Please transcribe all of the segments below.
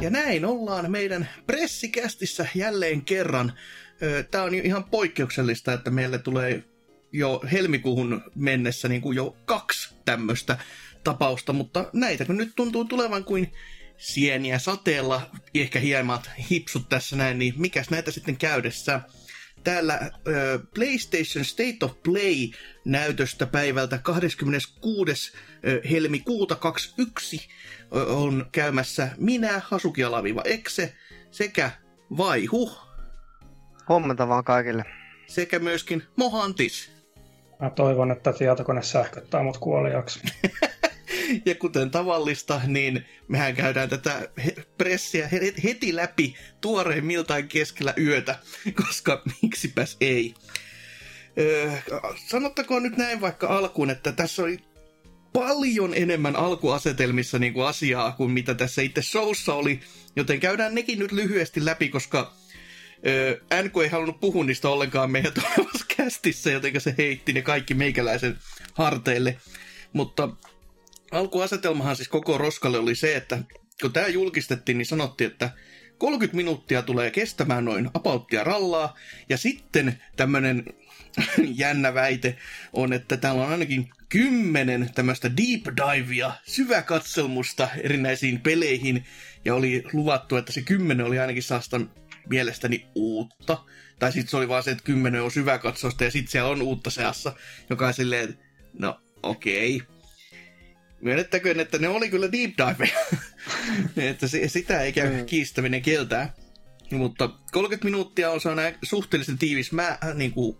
Ja näin ollaan meidän pressikästissä jälleen kerran. Tämä on ihan poikkeuksellista, että meille tulee jo helmikuuhun mennessä niin kuin jo kaksi tämmöistä tapausta, mutta näitä kun nyt tuntuu tulevan kuin sieniä sateella, ehkä hiemat hipsut tässä näin, niin mikäs näitä sitten käydessä? Täällä äh, PlayStation State of Play-näytöstä päivältä 26. Äh, helmikuuta 21 on käymässä minä, Hasuki Alaviva Exe, sekä Vaihu. Huomenta vaan kaikille. Sekä myöskin Mohantis. Mä toivon, että tietokone sähköttää mut kuoliaksi. ja kuten tavallista, niin mehän käydään tätä pressiä heti läpi tuoreimmiltaan keskellä yötä, koska miksipäs ei. Öö, sanottakoon nyt näin vaikka alkuun, että tässä oli paljon enemmän alkuasetelmissa niin kuin asiaa kuin mitä tässä itse showssa oli, joten käydään nekin nyt lyhyesti läpi, koska öö, NK ei halunnut puhua niistä ollenkaan meidän tulevassa kästissä, joten se heitti ne kaikki meikäläisen harteille. Mutta alkuasetelmahan siis koko roskalle oli se, että kun tämä julkistettiin, niin sanottiin, että 30 minuuttia tulee kestämään noin apauttia rallaa, ja sitten tämmöinen jännä väite on, että täällä on ainakin kymmenen tämmöistä deep divea, syväkatselmusta erinäisiin peleihin, ja oli luvattu, että se kymmenen oli ainakin saasta mielestäni uutta. Tai sitten se oli vaan se, että kymmenen on syväkatsosta, ja sitten siellä on uutta seassa, joka on silleen, no okei. Okay. Myönnettäköön, että ne oli kyllä deep dive. että sitä ei käy mm. kiistäminen kieltää. Mutta 30 minuuttia on sellainen suhteellisen tiivis mä, niin kuin,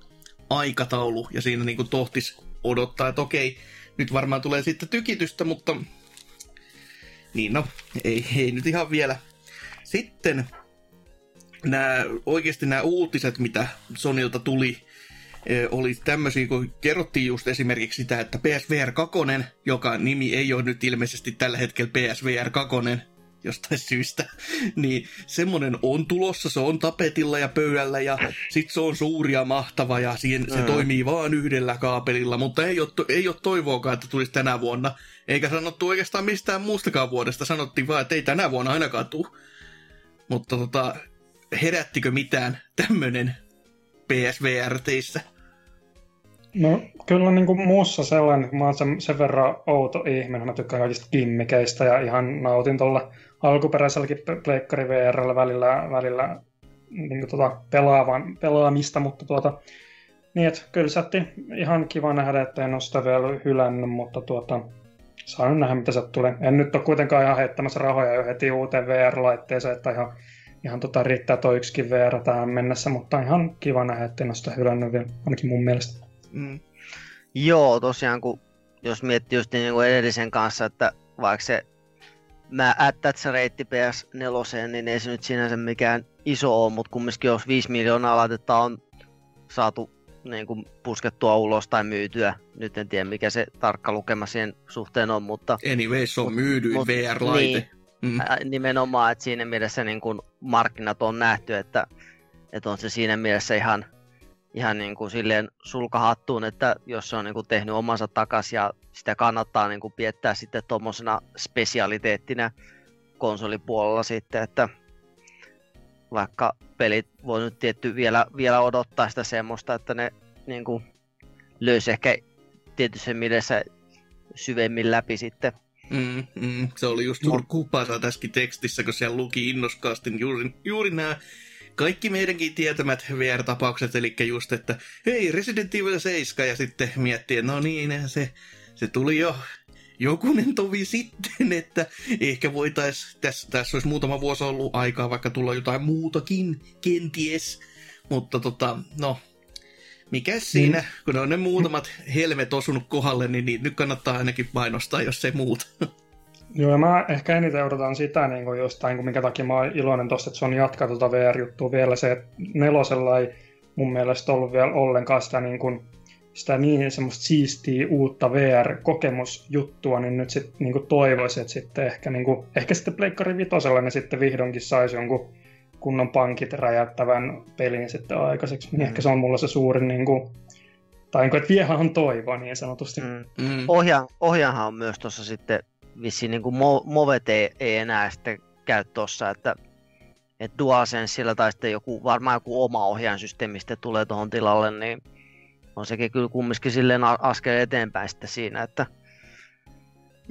aikataulu, ja siinä niin kuin, tohtis odottaa, että okei, nyt varmaan tulee sitten tykitystä, mutta niin no, ei, ei nyt ihan vielä. Sitten nämä, oikeasti nämä uutiset, mitä Sonilta tuli, e, oli tämmöisiä, kun kerrottiin just esimerkiksi sitä, että PSVR 2, joka nimi ei ole nyt ilmeisesti tällä hetkellä PSVR 2, jostain syystä, niin semmonen on tulossa, se on tapetilla ja pöydällä ja sit se on suuri ja mahtava ja siihen, se mm. toimii vaan yhdellä kaapelilla, mutta ei ole, ei ole toivoakaan, että tulisi tänä vuonna. Eikä sanottu oikeastaan mistään muustakaan vuodesta, sanottiin vaan, että ei tänä vuonna ainakaan tule. Mutta tota, herättikö mitään tämmönen PSVR teissä? No kyllä niin kuin muussa sellainen, kun mä oon sen, sen verran outo ihminen, mä tykkään kaikista kimmikeistä ja ihan nautin tuolla alkuperäiselläkin Pleikkari VRllä välillä, välillä niin kuin tuota pelaavan, pelaamista, mutta tuota, niin, että kyllä sätti ihan kiva nähdä, että en ole sitä vielä hylännyt, mutta tuota, saan nähdä, mitä se tulee. En nyt ole kuitenkaan ihan heittämässä rahoja jo heti uuteen VR-laitteeseen, että ihan, ihan tota, riittää toi yksikin VR tähän mennessä, mutta ihan kiva nähdä, että en ole sitä hylännyt vielä, ainakin mun mielestä. Mm. Joo, tosiaan kun jos miettii just niin kuin edellisen kanssa, että vaikka se mä attach reitti PS4, niin ei se nyt sinänsä mikään iso ole, mutta kumminkin jos 5 miljoonaa laitetta on saatu niin kuin puskettua ulos tai myytyä. Nyt en tiedä mikä se tarkka lukema siihen suhteen on, mutta... Anyway, se on myydyin VR-laite. Niin, mm. Nimenomaan, että siinä mielessä niin kuin markkinat on nähty, että, että on se siinä mielessä ihan, ihan niin kuin silleen sulkahattuun, että jos se on niin kuin tehnyt omansa takaisin ja sitä kannattaa niin kuin piettää sitten tuommoisena spesialiteettina konsolipuolella sitten, että vaikka pelit voi nyt tietty vielä, vielä odottaa sitä semmoista, että ne niin kuin löysi ehkä tietyssä mielessä syvemmin läpi sitten. Mm, mm, se oli just no. kupata tässäkin tekstissä, kun siellä luki innoskaasti juuri, juuri nämä kaikki meidänkin tietämät VR-tapaukset, eli just, että hei, Resident Evil 7, ja sitten miettii, no niin, se, se tuli jo jokunen tovi sitten, että ehkä voitaisiin, tässä, tässä olisi muutama vuosi ollut aikaa vaikka tulla jotain muutakin, kenties, mutta tota, no, mikä siinä, mm. kun on ne muutamat helmet osunut kohdalle, niin, niin nyt kannattaa ainakin mainostaa, jos se muuta. Joo, ja mä ehkä eniten odotan sitä niin kuin jostain, kun minkä takia mä oon iloinen tosta, että se on jatkaa tuota VR-juttua vielä, se, että nelosella ei mun mielestä ollut vielä ollenkaan sitä niin, kuin, sitä niin semmoista siistiä uutta VR-kokemusjuttua, niin nyt sitten niin toivoisin, että sitten ehkä, niin kuin, ehkä sitten Pleikkari Vitosella ne sitten vihdoinkin saisi jonkun kunnon pankit räjäyttävän pelin sitten aikaiseksi. Niin mm. ehkä se on mulla se suurin niin kuin, tai niin kuin, että viehän toivoa niin sanotusti. Mm. Mm. Ohja, ohjahan on myös tuossa sitten vissiin niin kuin Movet ei, ei enää sitten käy tuossa, että että DualSensella tai sitten joku, varmaan joku oma ohjainsysteemi sitten tulee tuohon tilalle, niin on sekin kyllä kumminkin silleen askel eteenpäin sitten siinä, että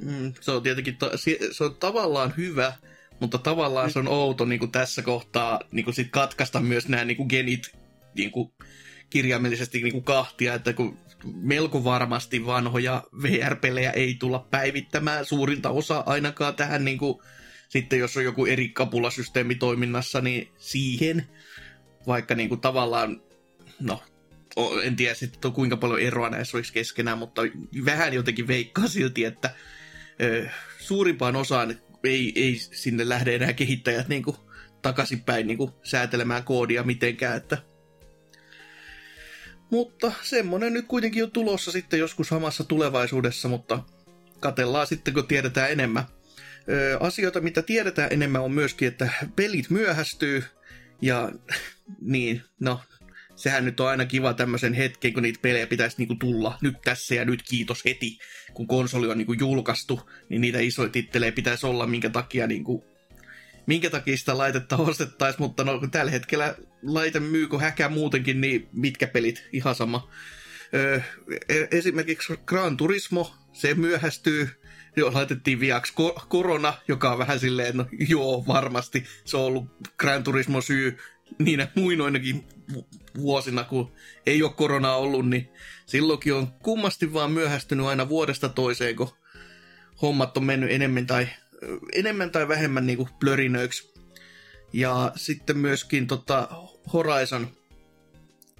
mm, se on tietenkin, ta- se on tavallaan hyvä, mutta tavallaan se on outo niin kuin tässä kohtaa niin kuin sit katkaista myös nämä niin kuin genit niin kuin kirjaimellisesti niin kuin kahtia, että kun melko varmasti vanhoja VR-pelejä ei tulla päivittämään suurinta osa ainakaan tähän niin kuin sitten jos on joku eri kapulasysteemi toiminnassa, niin siihen, vaikka niin kuin tavallaan, no en tiedä sitten kuinka paljon eroa näissä olisi keskenään, mutta vähän jotenkin veikkaa silti, että ö, suurimpaan osaan ei, ei sinne lähde enää kehittäjät niin kuin takaisinpäin niin kuin säätelemään koodia mitenkään, että mutta semmonen nyt kuitenkin on tulossa sitten joskus samassa tulevaisuudessa, mutta katellaan sitten kun tiedetään enemmän asioita, mitä tiedetään enemmän, on myöskin, että pelit myöhästyy. Ja niin, no, sehän nyt on aina kiva tämmöisen hetken, kun niitä pelejä pitäisi niinku tulla. Nyt tässä ja nyt kiitos heti, kun konsoli on niinku julkaistu, niin niitä isoja tittelejä pitäisi olla, minkä takia niinku minkä takia sitä laitetta ostettaisiin, mutta no tällä hetkellä laite myykö häkä muutenkin, niin mitkä pelit, ihan sama. Öö, esimerkiksi Gran Turismo, se myöhästyy. Joo, laitettiin viaksi ko- korona, joka on vähän silleen, no joo, varmasti. Se on ollut Gran Turismo syy niinä muinoinakin vuosina, kun ei ole koronaa ollut, niin silloinkin on kummasti vaan myöhästynyt aina vuodesta toiseen, kun hommat on mennyt enemmän tai, enemmän tai vähemmän niin kuin plörinöiksi. Ja sitten myöskin tota Horizon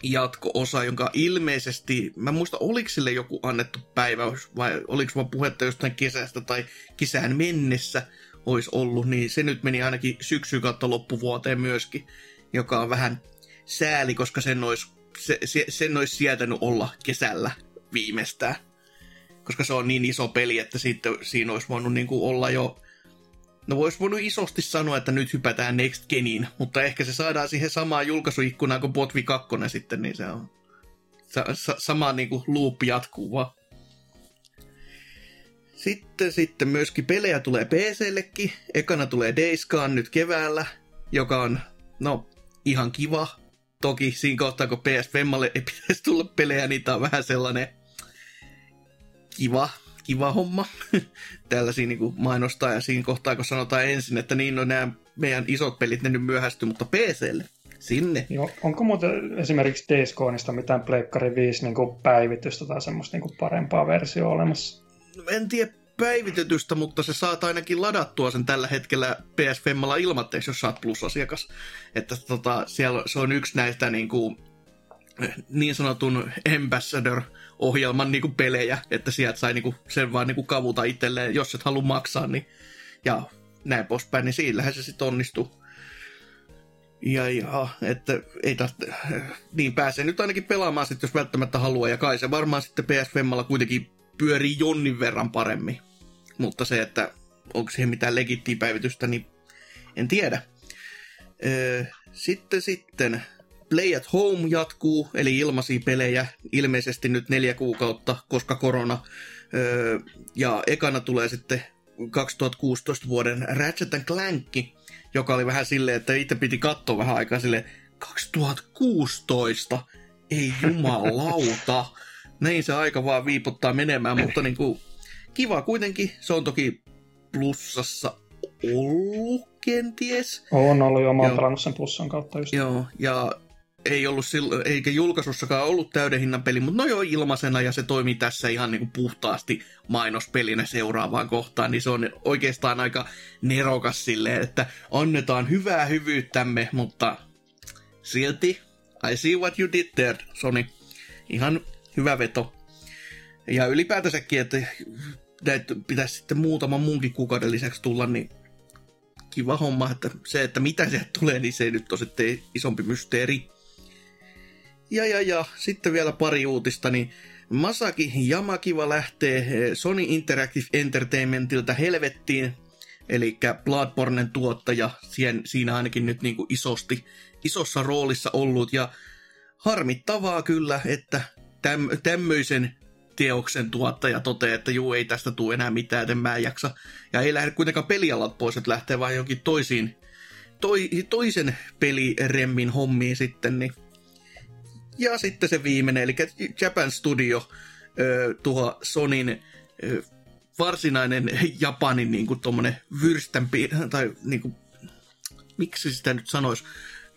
jatko-osa, jonka ilmeisesti, mä muista oliko sille joku annettu päiväys vai oliko vaan puhetta jostain kesästä tai kesään mennessä olisi ollut, niin se nyt meni ainakin syksy kautta loppuvuoteen myöskin, joka on vähän sääli, koska sen olisi, se, se, sen olisi sietänyt olla kesällä viimeistään. Koska se on niin iso peli, että siitä, siinä olisi voinut niin kuin olla jo No vois voinut isosti sanoa, että nyt hypätään Next Geniin, mutta ehkä se saadaan siihen samaan julkaisuikkunaan kuin Botvi 2 sitten, niin se on sa- sa- sama niinku loop jatkuu vaan. Sitten, sitten myöskin pelejä tulee PCllekin. Ekana tulee Days Gone nyt keväällä, joka on, no, ihan kiva. Toki siinä kohtaa, kun PS Femmalle ei pitäisi tulla pelejä, niin tää on vähän sellainen kiva kiva homma tällaisia niin mainostaa ja siinä kohtaa, kun sanotaan ensin, että niin, no nämä meidän isot pelit ne nyt myöhästy, mutta PClle sinne. Joo, onko muuten esimerkiksi Days Goneista mitään Pleikkari 5 niin kuin päivitystä tai semmoista niin kuin parempaa versiota olemassa? No, en tiedä päivitetystä, mutta se saat ainakin ladattua sen tällä hetkellä PS Femmalla ilmatteeksi, jos saat plus-asiakas. Että tota, siellä se on yksi näistä niin, kuin, niin sanotun ambassador ohjelman niin kuin pelejä, että sieltä sai niin kuin, sen vaan niin kuin kavuta itselleen, jos et halua maksaa, niin ja näin poispäin, niin sillähän se sitten onnistuu. Ja, ja että ei tarvitse, niin pääsee nyt ainakin pelaamaan sitten, jos välttämättä haluaa, ja kai se varmaan sitten PS Femmalla kuitenkin pyörii jonnin verran paremmin. Mutta se, että onko siihen mitään legittiä päivitystä, niin en tiedä. Sitten sitten Play at Home jatkuu, eli ilmaisia pelejä, ilmeisesti nyt neljä kuukautta, koska korona. Ja ekana tulee sitten 2016 vuoden Ratchet Clank, joka oli vähän silleen, että itse piti katsoa vähän aikaa silleen, 2016? Ei jumalauta. Näin se aika vaan viipottaa menemään, mutta niin kuin, kiva kuitenkin. Se on toki plussassa ollut kenties. On ollut jo, mä oon sen plussan kautta just. Joo, ja ei ollut silloin, eikä julkaisussakaan ollut täyden hinnan peli, mutta no joo ilmaisena ja se toimii tässä ihan niin kuin puhtaasti mainospelinä seuraavaan kohtaan, niin se on oikeastaan aika nerokas silleen, että annetaan hyvää hyvyyttämme, mutta silti I see what you did there, Sony. Ihan hyvä veto. Ja ylipäätänsäkin, että näitä pitäisi sitten muutaman muunkin kuukauden lisäksi tulla, niin kiva homma, että se, että mitä sieltä tulee, niin se ei nyt ole sitten isompi mysteeri. Ja, ja, ja, sitten vielä pari uutista, niin Masaki Yamakiva lähtee eh, Sony Interactive Entertainmentilta helvettiin, eli Bloodbornen tuottaja, siinä ainakin nyt niin kuin isosti, isossa roolissa ollut, ja harmittavaa kyllä, että täm, tämmöisen teoksen tuottaja toteaa, että juu, ei tästä tule enää mitään, että mä en jaksa. Ja ei lähde kuitenkaan pelialat pois, että lähtee vaan jonkin toisiin, toi, toisen peliremmin hommiin sitten, niin ja sitten se viimeinen, eli Japan Studio, tuo Sonin varsinainen Japanin niin kuin tommonen vyrstänpi, tai niin kuin, miksi sitä nyt sanoisi,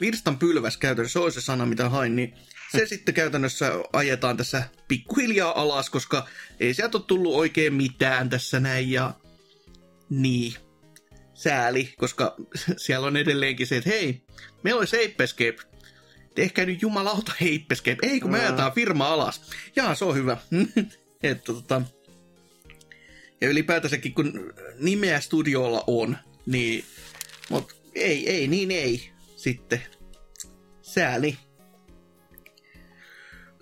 virstan pylväs käytännössä, se on se sana mitä hain, niin se sitten käytännössä ajetaan tässä pikkuhiljaa alas, koska ei sieltä ole tullut oikein mitään tässä näin, ja niin, sääli, koska siellä on edelleenkin se, että hei, meillä olisi Ape Escape, tehkää nyt jumalauta Ape ei kun me ajetaan firma alas. Jaa, se on hyvä. että tota, ja ylipäätänsäkin kun nimeä studiolla on, niin mut ei, ei, niin ei sitten. Sääli.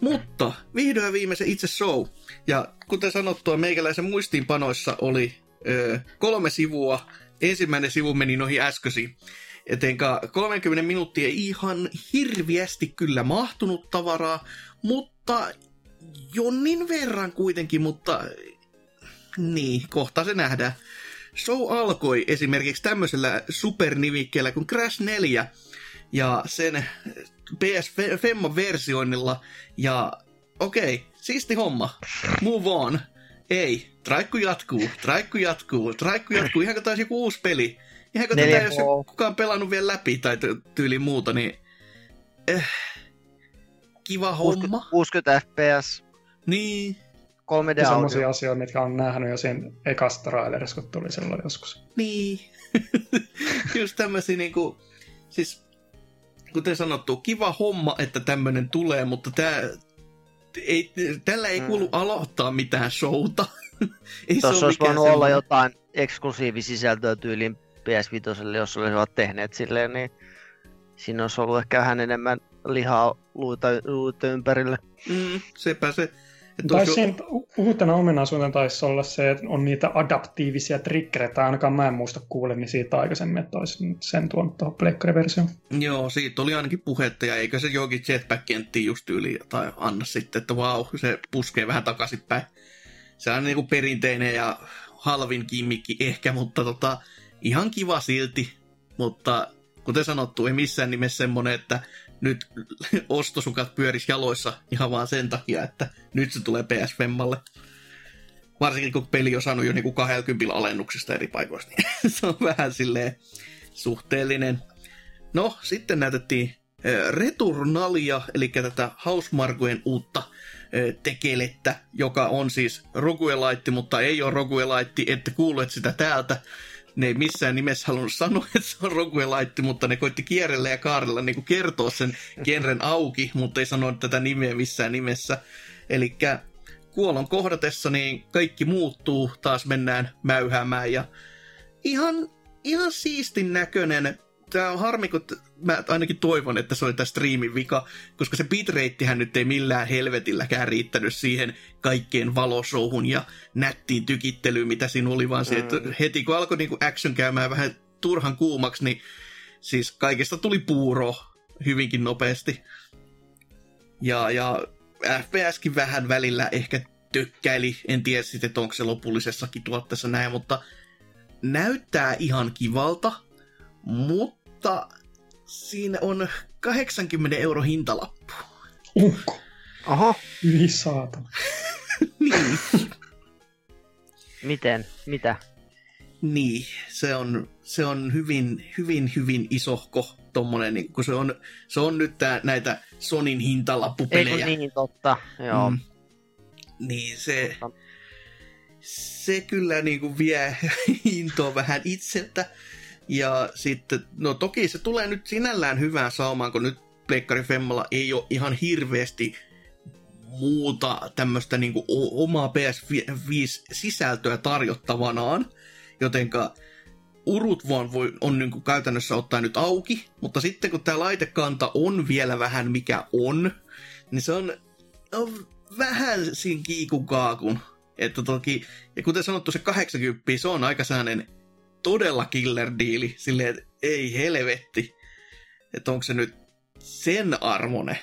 Mutta vihdoin viimeisen itse show. Ja kuten sanottua, meikäläisen muistiinpanoissa oli ö, kolme sivua. Ensimmäinen sivu meni noihin äskeisiin. Etenkä 30 minuuttia ihan hirviästi kyllä mahtunut tavaraa, mutta jonnin verran kuitenkin, mutta niin, kohta se nähdään. Show alkoi esimerkiksi tämmöisellä supernimikkeellä kuin Crash 4 ja sen PS Femma versioinnilla ja okei, okay, siisti homma. Move on. Ei, traikku jatkuu, traikku jatkuu, traikku jatkuu, ihan kuin taisi joku uusi peli. Ihan kun tätä, jos kukaan pelannut vielä läpi tai tyyli muuta, niin eh, kiva 60, homma. 60 fps. Niin. 3D Sellaisia asioita, mitkä on nähnyt jo siinä ekasta trailerissa, kun tuli silloin joskus. Niin. Just tämmöisiä niinku, siis kuten sanottu, kiva homma, että tämmöinen tulee, mutta tää, ei, tällä ei kuulu mm. aloittaa mitään showta. ei Tuossa olisi voinut olla jotain eksklusiivisisältöä tyyliin PS5, jos olisivat tehneet silleen, niin siinä olisi ollut ehkä vähän enemmän lihaa luita, luita ympärille. Mm, sepä se. Tai siinä uutena ominaisuutena taisi olla se, että on niitä adaptiivisia triggereitä, ainakaan mä en muista kuuleni siitä aikaisemmin, että olisi sen tuonut tuohon versioon Joo, siitä oli ainakin puhetta, ja eikö se jokin jetpack-kenttiin just yli tai anna sitten, että vau, wow, se puskee vähän takaisinpäin. Se on niin kuin perinteinen ja halvin kimmikki ehkä, mutta tota, ihan kiva silti, mutta kuten sanottu, ei missään nimessä semmonen, että nyt ostosukat pyöris jaloissa ihan vaan sen takia, että nyt se tulee PS Femmalle. Varsinkin kun peli on saanut jo niinku 20 alennuksesta eri paikoista, niin se on vähän silleen suhteellinen. No, sitten näytettiin Returnalia, eli tätä Hausmarkojen uutta tekelettä, joka on siis roguelite, mutta ei ole roguelite, ette kuulleet sitä täältä ne ei missään nimessä halunnut sanoa, että se on roguelite, mutta ne koitti kierrellä ja kaarella niin kertoa sen genren auki, mutta ei sanoa tätä nimeä missään nimessä. Eli kuolon kohdatessa niin kaikki muuttuu, taas mennään mäyhäämään ja ihan, ihan siistin näköinen tämä on harmi, kun mä ainakin toivon, että se oli tämä striimin vika, koska se bitreittihän nyt ei millään helvetilläkään riittänyt siihen kaikkeen valosouhun ja nättiin tykittelyyn, mitä siinä oli, vaan se, että mm. heti kun alkoi niinku action käymään vähän turhan kuumaksi, niin siis kaikesta tuli puuro hyvinkin nopeasti. Ja, ja FPSkin vähän välillä ehkä tökkäili, en tiedä sitten, että onko se lopullisessakin tuotteessa näin, mutta näyttää ihan kivalta, mutta mutta siinä on 80 euro hintalappu. Uhko. Aha. Yli saatana. niin. Miten? Mitä? Niin, se on, se on hyvin, hyvin, hyvin isohko tommonen, niin kun se on, se on nyt tää, näitä Sonin hintalappupelejä. Eikö niin, totta, joo. Mm. Niin, se, se kyllä niin kuin vie intoa vähän itseltä, ja sitten, no toki se tulee nyt sinällään hyvään saumaan, kun nyt Pleikkari Femmalla ei ole ihan hirveästi muuta tämmöistä niin omaa PS5-sisältöä tarjottavanaan, jotenka urut vaan voi, on niin kuin käytännössä ottaa nyt auki, mutta sitten kun tämä laitekanta on vielä vähän mikä on, niin se on, on vähän siinä kiikun kaakun. Että toki, ja kuten sanottu, se 80 se on aika sellainen todella killer diili, silleen, että ei helvetti. Että onko se nyt sen armone?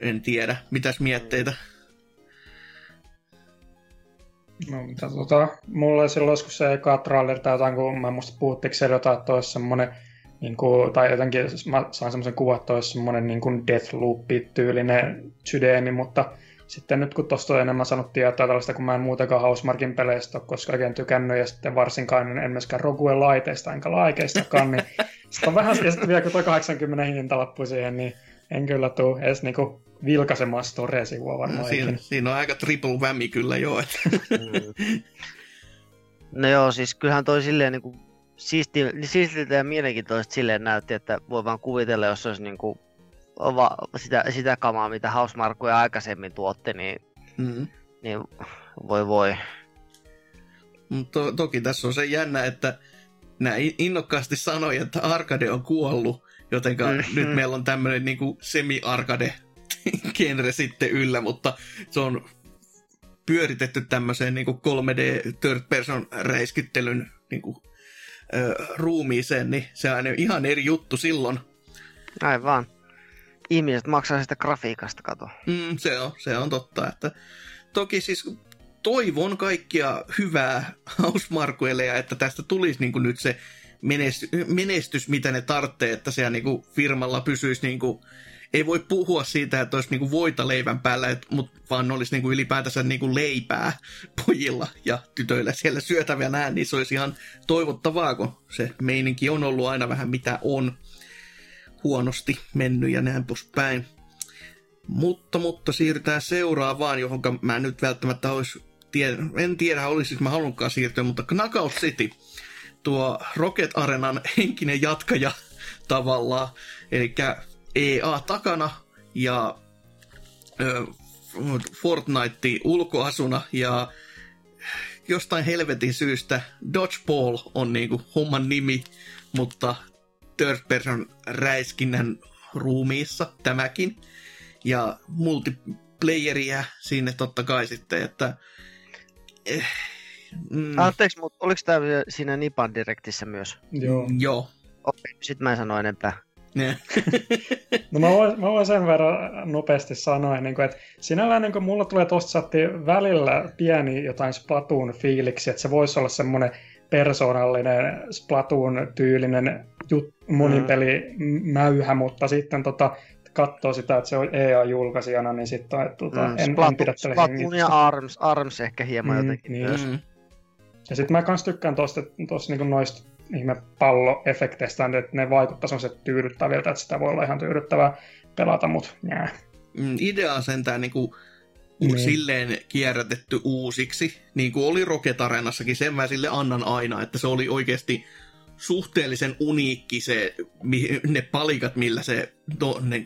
En tiedä. Mitäs mietteitä? No, mitä tota, mulle silloin joskus se eka trailer tai jotain, kun mä muista puhuttiinko siellä jotain, että olisi semmoinen, niin kuin, tai jotenkin mä sain semmoisen kuvan, että olisi semmoinen niin Deathloop-tyylinen sydeemi, mutta sitten nyt kun tuosta enemmän sanottiin että tällaista, kun mä en muutenkaan Housemarkin peleistä ole koskaan oikein tykännyt, ja sitten varsinkaan en myöskään Roguen laiteista enkä laikeistakaan, niin sitten on vähän, ja sitten vielä kun toi 80 hintalappu siihen, niin en kyllä tule edes niinku vilkaisemaan storea-sivua varmaan siinä, siinä, on aika triple whammy kyllä jo. Että. Mm. No joo, siis kyllähän toi silleen niinku siisti, siistiltä ja mielenkiintoista silleen näytti, että voi vaan kuvitella, jos olisi niinku sitä, sitä kamaa, mitä Hausmarkkuja aikaisemmin tuotti, niin, mm. niin voi voi. To, toki tässä on se jännä, että näin innokkaasti sanoi, että Arcade on kuollut, joten mm-hmm. nyt meillä on tämmöinen niin semi-arcade genre sitten yllä, mutta se on pyöritetty tämmöiseen niin 3D third person räiskittelyn niin kuin, ö, ruumiiseen, niin se on ihan eri juttu silloin. Aivan. Ihmiset maksaa sitä grafiikasta, kato. Mm, se, on, se on totta. Että toki siis toivon kaikkia hyvää Hausmarkuelle ja että tästä tulisi niin nyt se menestys, mitä ne tarvitsee, että siellä niin firmalla pysyisi niin kuin ei voi puhua siitä, että olisi niinku voita leivän päällä, et, mut, vaan olisi niinku ylipäätänsä niinku leipää pojilla ja tytöillä siellä syötävänä, niin se olisi ihan toivottavaa, kun se meininki on ollut aina vähän mitä on huonosti mennyt ja näin poispäin. Mutta, mutta siirrytään seuraavaan, johon mä nyt välttämättä olisi, tiedä, en tiedä olisiko mä halunnutkaan siirtyä, mutta Knockout City, tuo Rocket Arenan henkinen jatkaja tavallaan, eli EA takana ja ö, Fortnite ulkoasuna ja jostain helvetin syystä Dodgeball on niinku homman nimi, mutta third person räiskinnän ruumiissa tämäkin. Ja multiplayeria sinne totta kai sitten, että... Eh, mm. Anteeksi, mutta oliko tämä siinä Nipan Directissä myös? Joo. Joo. Okei, sitten mä en sano enempää. no mä voin, mä voin sen verran nopeasti sanoa, niin kuin, että sinällään niin kuin mulla tulee tosta välillä pieni jotain Splatoon fiiliksi, että se voisi olla semmoinen persoonallinen Splatoon-tyylinen jut, monipeli mäyhä, mutta sitten tota, katsoo sitä, että se on EA-julkaisijana, niin sitten että, tota, mm, en, Splatoon, en pidä Splatoon ja Arms, Arms ehkä hieman mm, jotenkin niin. myös. Mm. Ja sitten mä kans tykkään tuosta niin noista ihme palloefekteistä, että ne vaikuttaa sellaiset tyydyttäviltä, että sitä voi olla ihan tyydyttävää pelata, mutta nää. Mm, idea on sentään niinku niin. silleen kierrätetty uusiksi, niin kuin oli Rocket Arenassakin, sen mä sille annan aina, että se oli oikeasti suhteellisen uniikki se, ne palikat, millä se to, ne,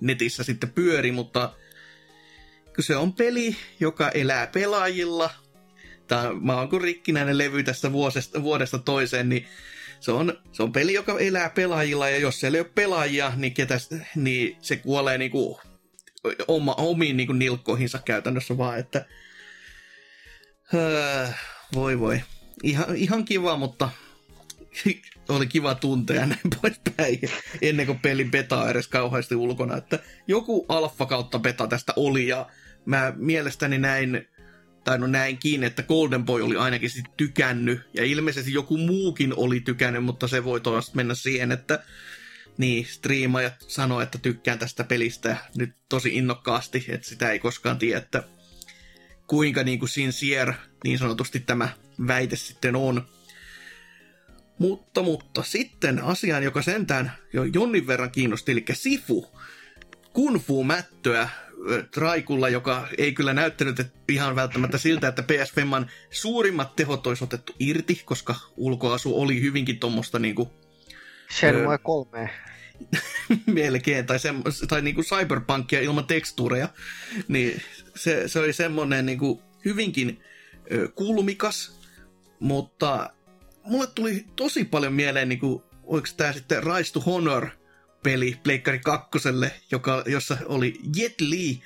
netissä sitten pyöri, mutta se on peli, joka elää pelaajilla, Tää, mä oon kuin rikkinäinen levy tästä vuodesta, vuodesta toiseen, niin se on, se on peli, joka elää pelaajilla, ja jos siellä ei ole pelaajia, niin, ketä, niin se kuolee niinku oma, omiin niinku nilkkoihinsa käytännössä vaan, että öö, voi voi. Ihan, ihan kiva, mutta oli kiva tuntea näin poispäin, ennen kuin pelin beta edes kauheasti ulkona, että joku alfa kautta beta tästä oli, ja mä mielestäni näin tai no näinkin, että Golden Boy oli ainakin sit tykännyt, ja ilmeisesti joku muukin oli tykännyt, mutta se voi toista mennä siihen, että niin, striimaajat sanoo, että tykkään tästä pelistä nyt tosi innokkaasti, että sitä ei koskaan tiedä, että kuinka niin kuin sincere niin sanotusti tämä väite sitten on. Mutta, mutta sitten asiaan, joka sentään jo jonnin verran kiinnosti, eli Sifu. Kung Fu-mättöä Traikulla, joka ei kyllä näyttänyt että ihan välttämättä siltä, että PS Femman suurimmat tehot olisi otettu irti, koska ulkoasu oli hyvinkin tuommoista niinku... Shenmue 3. melkein, tai, se, tai niinku cyberpunkia ilman tekstuureja, niin se, se oli semmoinen niinku hyvinkin ö, kulmikas, mutta mulle tuli tosi paljon mieleen, niinku, oliko tämä sitten Rise to Honor peli Pleikkari kakkoselle, joka, jossa oli Jet Li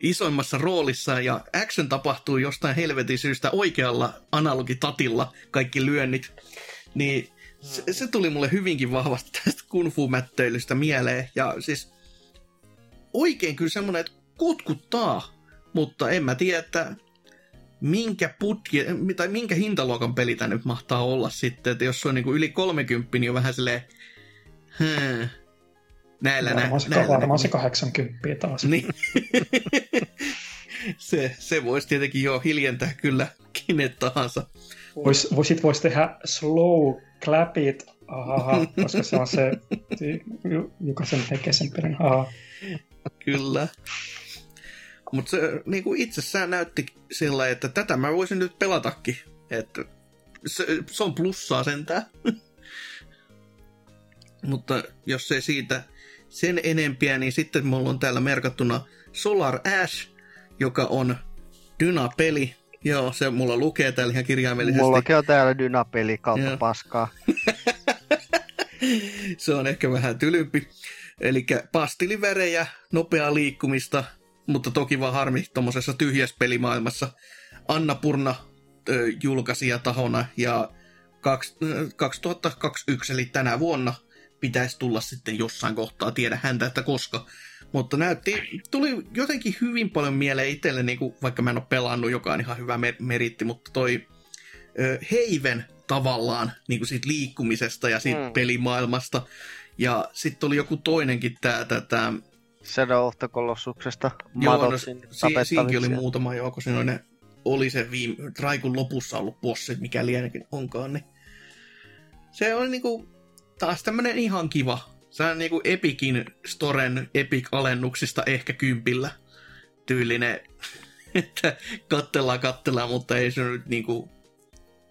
isoimmassa roolissa ja action tapahtuu jostain helvetin syystä oikealla analogitatilla kaikki lyönnit. Niin se, se tuli mulle hyvinkin vahvasti tästä kung fu mättöilystä mieleen. Ja siis oikein kyllä semmoinen, että kutkuttaa, mutta en mä tiedä, että minkä, putki, tai minkä hintaluokan peli tämä nyt mahtaa olla sitten, että jos se on niin kuin yli 30, niin on vähän silleen, hmm, näillä varmaan, se, näillä varmaan se 80 taas. Niin. se, se voisi tietenkin jo hiljentää kyllä kenet tahansa. Vois, voisit voisi tehdä slow clapit, aha, koska se on se, joka sen tekee sen pelin, aha. Kyllä. Mutta se niin kuin itsessään näytti sillä, että tätä mä voisin nyt pelatakin. Että se, se on plussaa sentään. Mutta jos ei siitä sen enempiä, niin sitten mulla on täällä merkattuna Solar Ash, joka on Dyna-peli. Joo, se mulla lukee täällä ihan kirjaimellisesti. Mullakin on täällä Dyna-peli kautta Joo. paskaa. se on ehkä vähän tylympi. Eli pastilivärejä, nopeaa liikkumista, mutta toki vaan harmi tuommoisessa tyhjässä pelimaailmassa. Anna Purna julkaisija tahona ja 2021 eli tänä vuonna pitäisi tulla sitten jossain kohtaa, tiedä häntä, että koska. Mutta näytti, tuli jotenkin hyvin paljon mieleen itselle, niin kuin, vaikka mä en ole pelannut, joka on ihan hyvä meritti, mutta toi ö, Heiven tavallaan niin kuin siitä liikkumisesta ja siitä mm. pelimaailmasta. Ja sitten oli joku toinenkin tää, tätä... Shadow of the Colossuksesta. Joo, no, si- siinkin oli muutama joo, kun siinä oli, oli se viime, Raikun lopussa ollut bossi, mikä lienekin onkaan, niin se oli niinku taas tämmönen ihan kiva. Se on niinku Epicin Storen Epic-alennuksista ehkä kympillä tyylinen, että kattellaan kattellaan, mutta ei se nyt niinku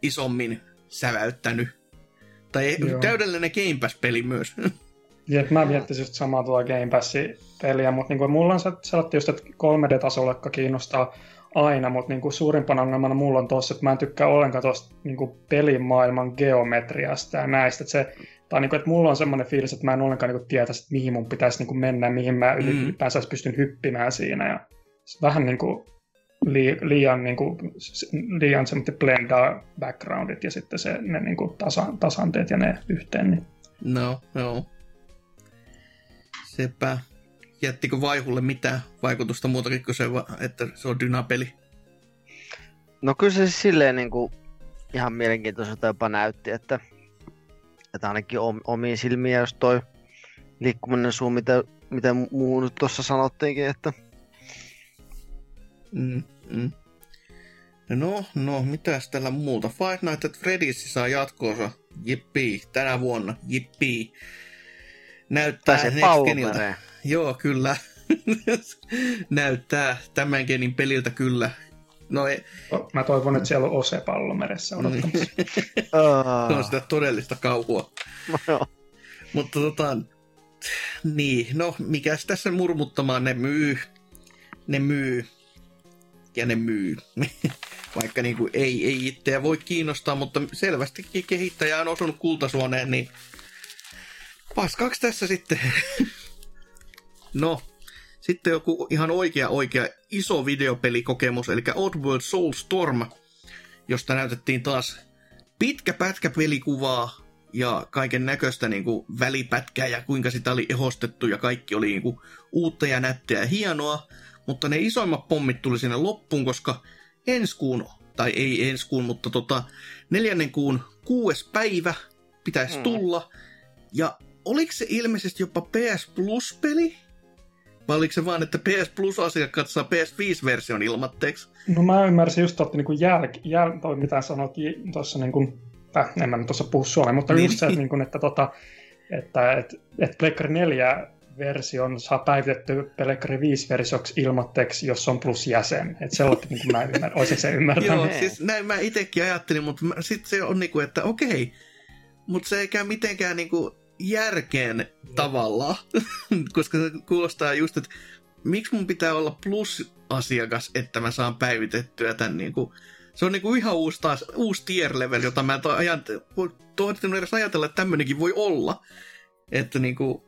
isommin säväyttänyt. Tai Joo. täydellinen Game Pass-peli myös. Jep, mä miettisin just samaa tuolla Game Passin peliä, mutta niin mulla on sellainen just, että 3D-tasolla kiinnostaa aina, mutta niin kuin suurimpana ongelmana mulla on tuossa, että mä en tykkää ollenkaan tuosta niin pelimaailman geometriasta ja näistä. Että se, tai niin kuin, että mulla on semmoinen fiilis, että mä en ollenkaan niin tietäisi, että mihin mun pitäisi niin kuin mennä, mihin mä mm. ylipäänsä pystyn hyppimään siinä. Ja vähän niin kuin li, liian, niin kuin, liian semmoinen blendaa backgroundit ja sitten se, ne niin kuin tasa, tasanteet ja ne yhteen. Niin. No, no. Sepä. Jättikö Vaihulle mitään vaikutusta muutakin kuin se, että se on dynapeli? No kyllä se silleen niin kuin ihan mielenkiintoiselta jopa näytti, että, että ainakin omiin silmiä, jos toi liikkuminen suu, mitä, mitä muu nyt tuossa sanottiinkin, että Mm, mm. No, no, mitäs tällä muuta? Five Nights at Freddy's saa jatkoosa. Jippii, tänä vuonna. Jippii. Näyttää se Joo, kyllä. Näyttää tämän genin peliltä kyllä. No, ei. Mä toivon, että siellä on Ose pallomeressä odottamassa. se on sitä todellista kauhua. Mutta tota, niin, no mikäs tässä murmuttamaan, ne myy. Ne myy ja ne myy. Vaikka niin kuin ei, ei itseä voi kiinnostaa, mutta selvästikin kehittäjä on osunut kultasuoneen, niin paskaksi tässä sitten. no, sitten joku ihan oikea oikea iso videopelikokemus, eli Oddworld Soulstorm, josta näytettiin taas pitkä pätkä pelikuvaa ja kaiken näköistä niin kuin välipätkää ja kuinka sitä oli ehostettu ja kaikki oli niin kuin uutta ja nättiä ja hienoa. Mutta ne isoimmat pommit tuli sinne loppuun, koska ensi kuun, tai ei ensi kuun, mutta tota, neljännen kuun kuudes päivä pitäisi mm. tulla. Ja oliko se ilmeisesti jopa PS Plus-peli? Vai oliko se vaan, että PS Plus-asiakkaat saa PS5-version ilmatteeksi? No mä ymmärsin just, että niin jäl, jäl, toi mitä sanoit tuossa, niin kuin, äh, en mä nyt tuossa puhu suomea, mutta niin. just se, että, niin kuin, että, tota, että et, et Pleikkari 4 version saa päivitetty Pelekari 5 versioksi ilmatteeksi, jos on plus jäsen. Että se on, niin kuin mä ymmär, olisin se ymmärtänyt. Joo, siis näin mä itsekin ajattelin, mutta sitten se on niin kuin, että okei, mutta se ei käy mitenkään niin kuin järkeen tavallaan, koska se kuulostaa just, että miksi mun pitää olla plus-asiakas, että mä saan päivitettyä tämän niin kuin, se on niinku ihan uusi, taas, uusi tier level, jota mä ajattelin edes ajatella, että tämmöinenkin voi olla. Että niinku,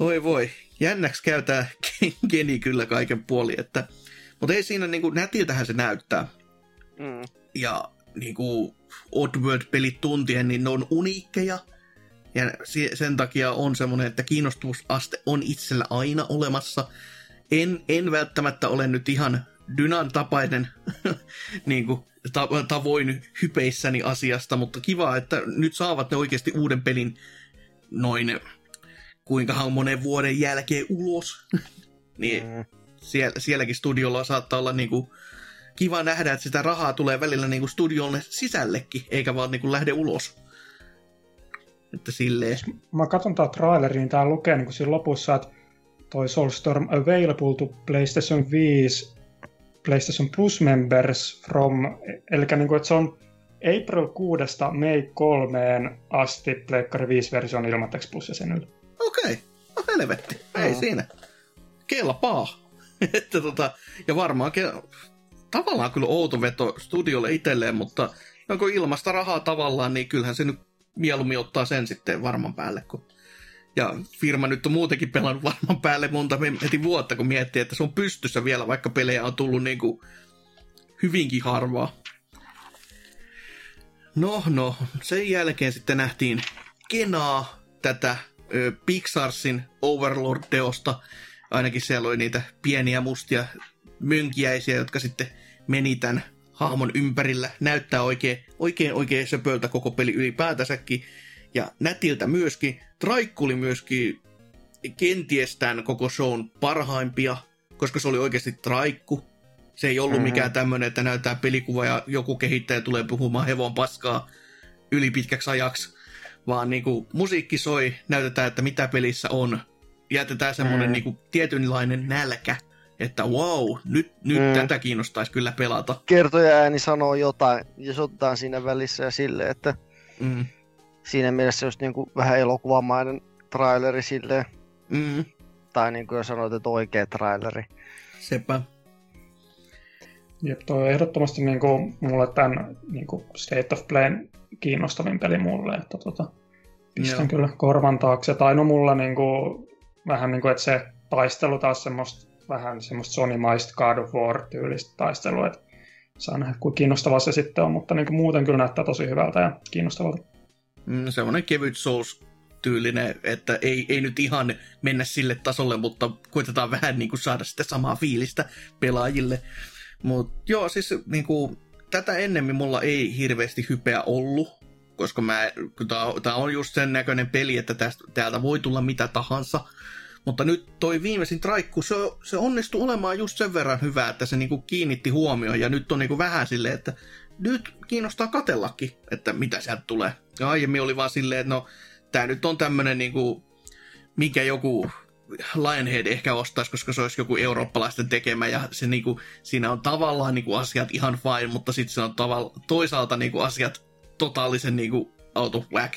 Oi voi, jännäksi käytää geni kyllä kaiken puoli, että... Mutta ei siinä niinku nätiltähän se näyttää. Mm. Ja niinku Oddworld-pelit tuntien, niin ne on uniikkeja. Ja sen takia on semmoinen, että kiinnostusaste on itsellä aina olemassa. En, en välttämättä ole nyt ihan Dynan tapainen niin kuin, tavoin hypeissäni asiasta, mutta kiva, että nyt saavat ne oikeasti uuden pelin noin kuinka monen vuoden jälkeen ulos. niin mm. siellä, sielläkin studiolla saattaa olla niinku kiva nähdä, että sitä rahaa tulee välillä niinku studiolle sisällekin, eikä vaan niinku lähde ulos. Että silleen. Mä katson tää traileria, niin tää lukee niin siinä lopussa, että toi Soulstorm available to PlayStation 5 PlayStation Plus members from, eli niin kuin, että se on April 6. May 3 asti Pleikkari 5-version ilmatteeksi plus-jäsenille. Okei, okay. no helvetti, ei no. siinä. Kelpaa. että tota, ja varmaan ke- tavallaan kyllä outo veto studiolle itselleen, mutta onko ilmasta rahaa tavallaan, niin kyllähän se nyt mieluummin ottaa sen sitten varman päälle, kun ja firma nyt on muutenkin pelannut varmaan päälle monta heti vuotta, kun miettii, että se on pystyssä vielä, vaikka pelejä on tullut niin kuin hyvinkin harvaa. No, no, sen jälkeen sitten nähtiin Kenaa, tätä ö, Pixarsin Overlord-teosta. Ainakin siellä oli niitä pieniä mustia mönkiäisiä, jotka sitten meni tämän hahmon ympärillä. Näyttää oikein, oikein, oikein söpöltä koko peli ylipäätänsäkin ja nätiltä myöskin. Traikku oli myöskin kenties tämän koko shown parhaimpia, koska se oli oikeasti traikku. Se ei ollut mm-hmm. mikään tämmöinen, että näyttää pelikuva ja joku kehittäjä tulee puhumaan hevon paskaa yli pitkäksi ajaksi, vaan niin kuin, musiikki soi, näytetään, että mitä pelissä on. Jätetään semmoinen mm. niin kuin, tietynlainen nälkä, että wow, nyt, nyt mm. tätä kiinnostaisi kyllä pelata. Kertoja ääni sanoo jotain, jos otetaan siinä välissä ja sille, että mm siinä mielessä just niin kuin vähän elokuvamainen traileri silleen. Mm. Tai niin kuin jos sanoit, että oikea traileri. Sepä. Jep, toi on ehdottomasti niin kuin, mulle tämän niin kuin State of Play kiinnostavin peli mulle, että tota, pistän Joo. kyllä korvan taakse. Tai no mulla niin kuin, vähän niin kuin, että se taistelu taas semmoista vähän semmoista Sony-maista God of War-tyylistä taistelua, että saa nähdä, kuinka kiinnostavaa se sitten on, mutta niin kuin muuten kyllä näyttää tosi hyvältä ja kiinnostavalta. Mm, semmoinen kevyt Souls tyylinen, että ei, ei nyt ihan mennä sille tasolle, mutta koitetaan vähän niin kuin saada sitä samaa fiilistä pelaajille. Mutta joo, siis niin kuin, tätä ennemmin mulla ei hirveästi hypeä ollut, koska mä, tämä on just sen näköinen peli, että tästä, täältä voi tulla mitä tahansa. Mutta nyt toi viimeisin traikku, se, se onnistui olemaan just sen verran hyvä, että se niinku kiinnitti huomioon. Ja nyt on niinku vähän silleen, että nyt kiinnostaa katellakin, että mitä sieltä tulee. Ja aiemmin oli vaan silleen, että no, tää nyt on tämmönen niinku, mikä joku Lionhead ehkä ostaisi, koska se olisi joku eurooppalaisten tekemä ja se niinku, siinä on tavallaan niinku asiat ihan fine, mutta sitten se on tavalla, toisaalta niinku asiat totaalisen niinku out of whack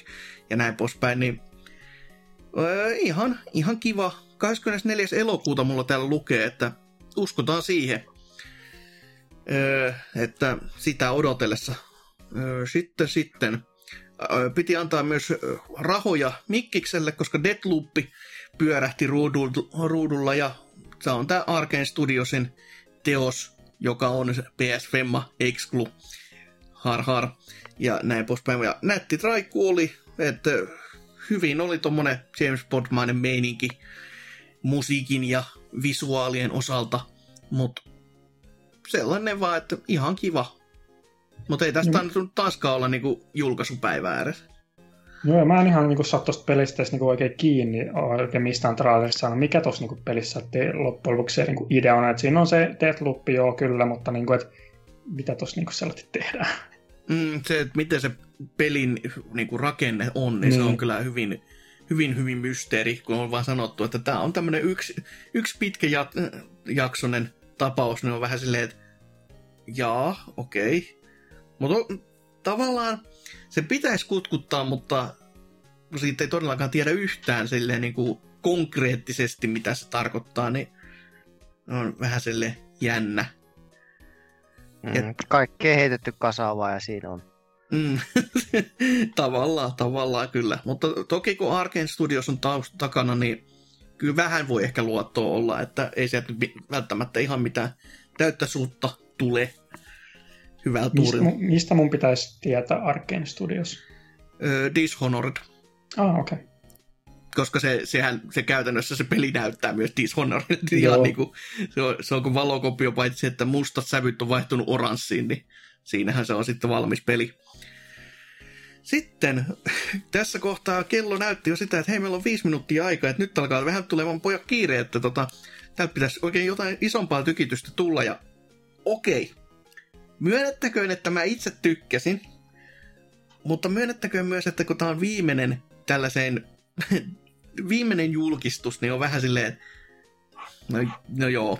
ja näin poispäin, niin öö, ihan, ihan kiva. 24. elokuuta mulla täällä lukee, että uskotaan siihen, öö, että sitä odotellessa. Öö, sitten sitten piti antaa myös rahoja Mikkikselle, koska Deathloop pyörähti ruudulla ja se on tämä Arkane Studiosin teos, joka on PS Femma Exclu. Har har. Ja näin poispäin. Ja nätti traikku oli, että hyvin oli tommonen James Bond-mainen meininki musiikin ja visuaalien osalta, mutta sellainen vaan, että ihan kiva mutta ei tästä mm. taaskaan olla niinku julkaisupäivää edes. Joo, mä en ihan niinku saa tuosta pelistä niinku oikein kiinni oikein mistään trailerista saanut. Mikä tuossa niinku pelissä te, loppujen lopuksi se niinku idea on, että siinä on se Deathloop, joo kyllä, mutta niinku, et, mitä tuossa niinku sellaisesti tehdään? Mm, se, että miten se pelin niinku rakenne on, niin, niin, se on kyllä hyvin, hyvin, hyvin mysteeri, kun on vaan sanottu, että tämä on tämmöinen yksi, yksi pitkä jaksonen tapaus, niin on vähän silleen, että jaa, okei. Mutta tavallaan se pitäisi kutkuttaa, mutta siitä ei todellakaan tiedä yhtään silleen niin kuin konkreettisesti, mitä se tarkoittaa, niin on vähän sille jännä. Mm, Et... Kaikkea heitetty kasaavaa ja siinä on. Mm, tavallaan, tavallaan kyllä. Mutta toki kun Arkane Studios on taust takana, niin kyllä vähän voi ehkä luottoa olla, että ei sieltä välttämättä ihan mitään täyttä suutta tule hyvällä tuurilla. Mistä, mistä mun pitäisi tietää Arkane Studios? Uh, Dishonored. Ah, okei. Okay. Koska se, sehän, se käytännössä se peli näyttää myös Dishonored. Ihan niin kuin, se, on, se on kuin valokopio, paitsi että mustat sävyt on vaihtunut oranssiin, niin siinähän se on sitten valmis peli. Sitten tässä kohtaa kello näytti jo sitä, että hei, meillä on viisi minuuttia aikaa, että nyt alkaa vähän tulevan pojat kiire, että tota, täältä pitäisi oikein jotain isompaa tykitystä tulla. Ja okei, myönnettäköön, että mä itse tykkäsin, mutta myönnettäköön myös, että kun tämä on viimeinen tällaiseen, viimeinen julkistus, niin on vähän silleen, no, no joo.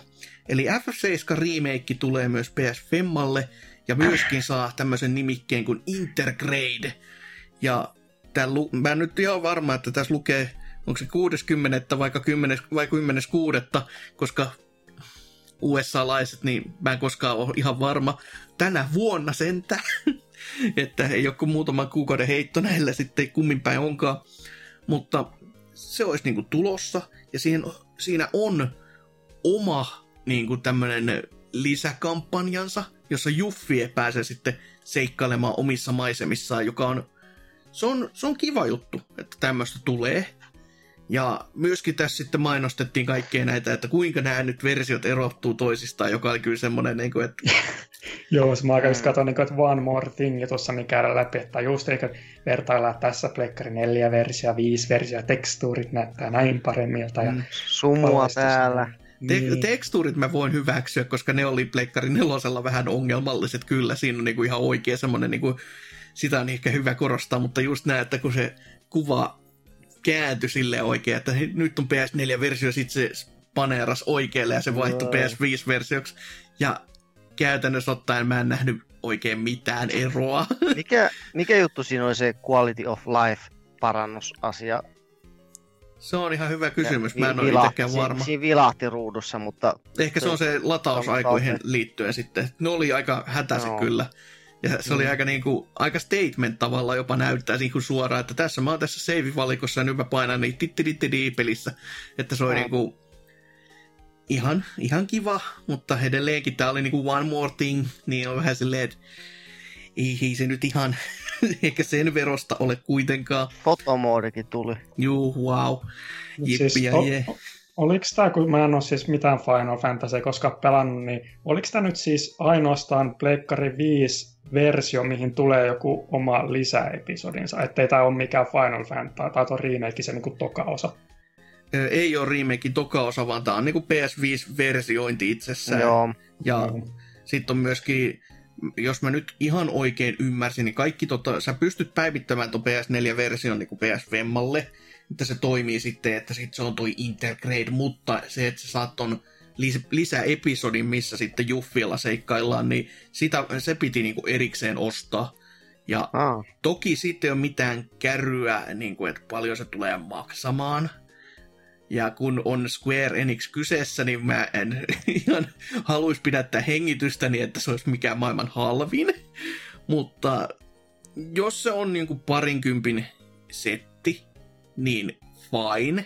Eli FF7 remake tulee myös PS Femmalle ja myöskin saa tämmöisen nimikkeen kuin Intergrade. Ja tää, mä en nyt ihan varma, että tässä lukee, onko se 60. vai 10. vai 10. kuudetta, koska USA-laiset, niin mä en koskaan ole ihan varma. Tänä vuonna sentä. että ei joku muutaman kuukauden heitto näillä sitten kummin päin onkaan. Mutta se olisi niinku tulossa, ja siihen, siinä on oma niinku tämmönen lisäkampanjansa, jossa Juffi pääsee sitten seikkailemaan omissa maisemissaan, joka on se on, se on kiva juttu, että tämmöistä tulee. Ja myöskin tässä sitten mainostettiin kaikkea näitä, että kuinka nämä nyt versiot erottuu toisistaan, joka oli kyllä semmoinen, niin kuin, että... Joo, se mä aika katsoin, niin kuin, että one more thing tuossa niin käydä läpi, että just eikä vertailla tässä Pleikkari 4 versio, 5 versio, tekstuurit näyttää näin paremmilta. Ja mm. Sumua Te- niin. Tekstuurit mä voin hyväksyä, koska ne oli Pleikkari nelosella vähän ongelmalliset kyllä. Siinä on niinku ihan oikea semmoinen, niinku, sitä on ehkä hyvä korostaa, mutta just näin, että kun se kuva kääntyi sille oikein, että nyt on PS4-versio, sitten se paneeras oikealle ja se vaihtui no. PS5-versioksi. Ja käytännössä ottaen mä en nähnyt oikein mitään eroa. Mikä, mikä juttu siinä oli se quality of life parannusasia? Se on ihan hyvä kysymys, mä en ole itsekään varma. Siinä vilahti ruudussa, mutta... Ehkä se on se latausaikoihin liittyen sitten. Ne oli aika hätäiset no. kyllä. Ja se mm. oli aika, niin kuin, aika statement tavalla jopa näyttää niin kuin suoraan, että tässä mä oon tässä save-valikossa ja nyt mä painan niin tittirittiri pelissä. Että se oli mm. niin kuin, ihan, ihan kiva, mutta edelleenkin tää oli niin kuin one more thing, niin on vähän silleen, että ei, ei se nyt ihan ehkä sen verosta ole kuitenkaan. Fotomoodikin tuli. Juu, wow. Jippi siis, ja je. Oliko tämä, kun mä en ole siis mitään Final Fantasy koska pelannut, niin oliko tämä nyt siis ainoastaan Pleikkari 5 versio, mihin tulee joku oma lisäepisodinsa, ettei tämä ole mikään Final Fantasy, tai tuo remake se niin toka osa? Ei ole remake toka osa, vaan tämä on niin PS5-versiointi itsessään. Joo. Ja mm. sitten on myöskin jos mä nyt ihan oikein ymmärsin, niin kaikki tota, sä pystyt päivittämään tuon PS4-version niin PS Femmalle, että se toimii sitten, että sit se on toi Intergrade, mutta se, että sä saat ton lis- lisäepisodin, missä sitten Juffilla seikkaillaan, niin sitä, se piti niinku erikseen ostaa. Ja ah. toki sitten ei ole mitään kärryä, niin kuin, että paljon se tulee maksamaan. Ja kun on Square Enix kyseessä, niin mä en ihan haluaisi pidättää hengitystäni, että se olisi mikään maailman halvin. Mutta jos se on niin kuin parinkympin setti, niin fine.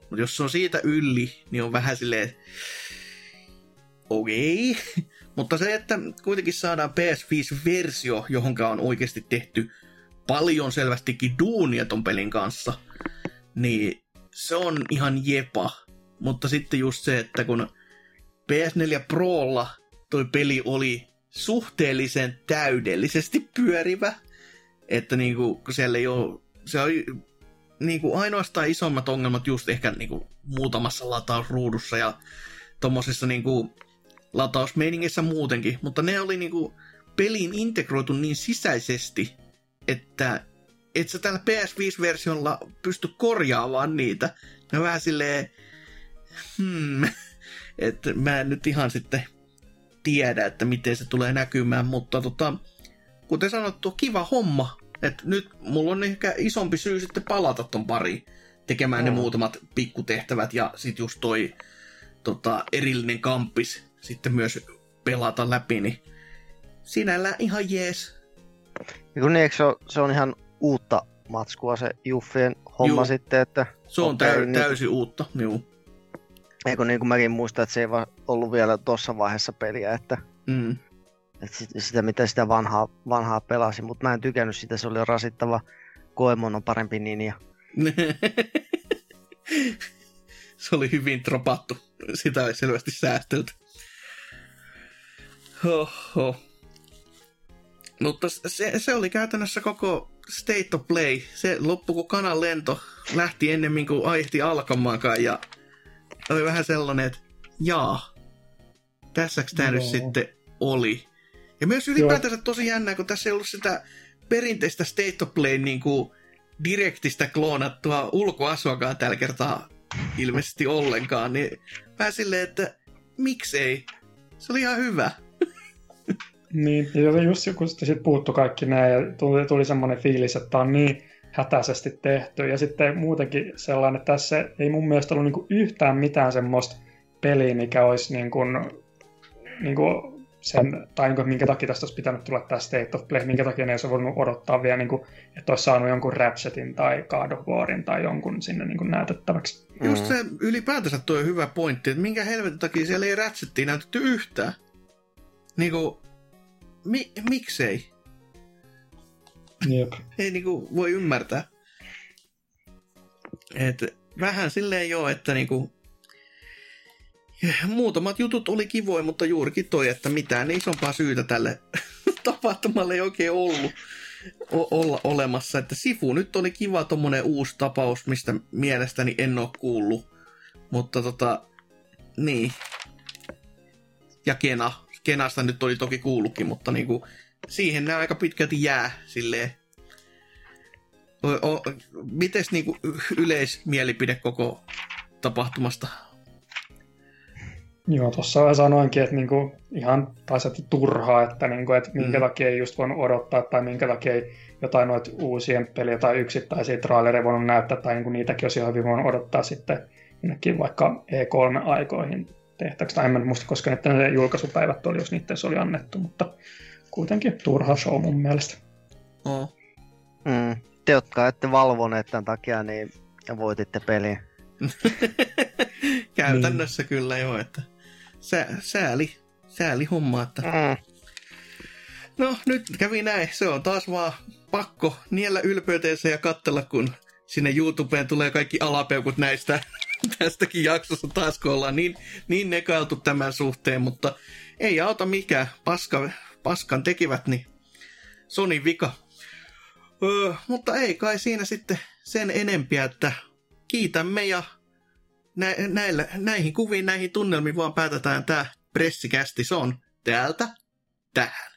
Mutta jos se on siitä yli, niin on vähän silleen, okei. Okay. Mutta se, että kuitenkin saadaan PS5-versio, johon on oikeasti tehty paljon selvästikin duunia ton pelin kanssa, niin se on ihan jepa. Mutta sitten just se, että kun PS4 Prolla toi peli oli suhteellisen täydellisesti pyörivä, että niinku, siellä ei ole, se oli niinku ainoastaan isommat ongelmat just ehkä niinku muutamassa latausruudussa ja tommosissa niinku latausmeiningissä muutenkin, mutta ne oli niinku peliin integroitu niin sisäisesti, että et sä tällä PS5-versiolla pysty korjaamaan niitä. Ne on vähän silleen, hmm, että mä en nyt ihan sitten tiedä, että miten se tulee näkymään, mutta tota, kuten sanottu, kiva homma. Et nyt mulla on ehkä isompi syy sitten palata ton pari tekemään mm. ne muutamat pikkutehtävät ja sit just toi tota, erillinen kampis sitten myös pelata läpi, niin sinällään ihan jees. Ja kun niin, se, on, se on ihan uutta matskua se Juffien homma Juu. sitten, että Se on täy- niin- täysin uutta, juu. eikö niin kuin mäkin muistan, että se ei vaan ollut vielä tuossa vaiheessa peliä, että, Mm. että sit- sitä mitä sitä vanhaa, vanhaa pelasi, mutta mä en tykännyt sitä, se oli rasittava. Goemon on parempi ninja. se oli hyvin tropattu. Sitä oli selvästi säästelty. Hoho. Mutta se, se oli käytännössä koko State of Play. Se loppui, kun kanan lento lähti ennemmin kuin aihti alkamaankaan. Ja oli vähän sellainen, että jaa, tässäks tää nyt Joo. sitten oli. Ja myös ylipäätänsä tosi jännää, kun tässä ei ollut sitä perinteistä State of Play niin kuin direktistä kloonattua ulkoasuakaan tällä kertaa ilmeisesti ollenkaan, niin vähän silleen, että miksei? Se oli ihan hyvä. Niin, ja just kun sitten sit puuttu kaikki nämä ja tuli, tuli semmoinen fiilis, että tämä on niin hätäisesti tehty. Ja sitten muutenkin sellainen, että tässä ei mun mielestä ollut niinku yhtään mitään semmoista peliä, mikä olisi niinku, niinku sen, tai niinku, minkä takia tästä olisi pitänyt tulla tämä State of Play, minkä takia ne olisi voinut odottaa vielä, niinku, että olisi saanut jonkun Ratchetin tai God of Warin tai jonkun sinne niinku näytettäväksi. Just Mm. se ylipäätänsä toi hyvä pointti, että minkä helvetin takia siellä ei Ratchettia näytetty yhtään. Niinku, mi- miksei? Jep. Ei niinku voi ymmärtää. Et vähän silleen joo, että niinku muutamat jutut oli kivoja, mutta juurikin toi, että mitään isompaa syytä tälle tapahtumalle ei oikein ollut o- olla olemassa. Että Sifu nyt oli kiva tommonen uusi tapaus, mistä mielestäni en ole kuullut. Mutta tota, niin. Ja Kena. Kenasta nyt oli toki kuullutkin, mutta niinku, siihen nämä aika pitkälti jää silleen. O, o, mites niinku yleismielipide koko tapahtumasta? Joo, tuossa mä sanoinkin, että niinku ihan taisi että turhaa, että, niinku, että minkä Mm. takia ei just voinut odottaa tai minkä takia ei jotain noita uusien peliä tai yksittäisiä trailereja voinut näyttää tai niinku niitäkin olisi ihan hyvin voinut odottaa sitten jonnekin vaikka E3-aikoihin tehtäväksi. Tai en muista, koska nyt ne julkaisupäivät oli, jos niitä oli annettu, mutta kuitenkin turha show mun mielestä. Oh. Mm. Te, jotka ette valvoneet tämän takia, niin voititte pelin. Käytännössä kyllä joo, että sä, sääli, sääli homma, että Mm. no nyt kävi näin, se on taas vaan pakko niellä ylpeyteensä ja katsella, kun sinne YouTubeen tulee kaikki alapeukut näistä tästäkin jaksosta taas, kun ollaan niin, niin nekailtu tämän suhteen, mutta ei auta mikään, Paska, paskan tekivät, niin Sonin vika. Öö, mutta ei kai siinä sitten sen enempiä, että kiitämme ja nä- näillä, näihin kuviin, näihin tunnelmiin vaan päätetään tämä pressikästi. Se on täältä tähän.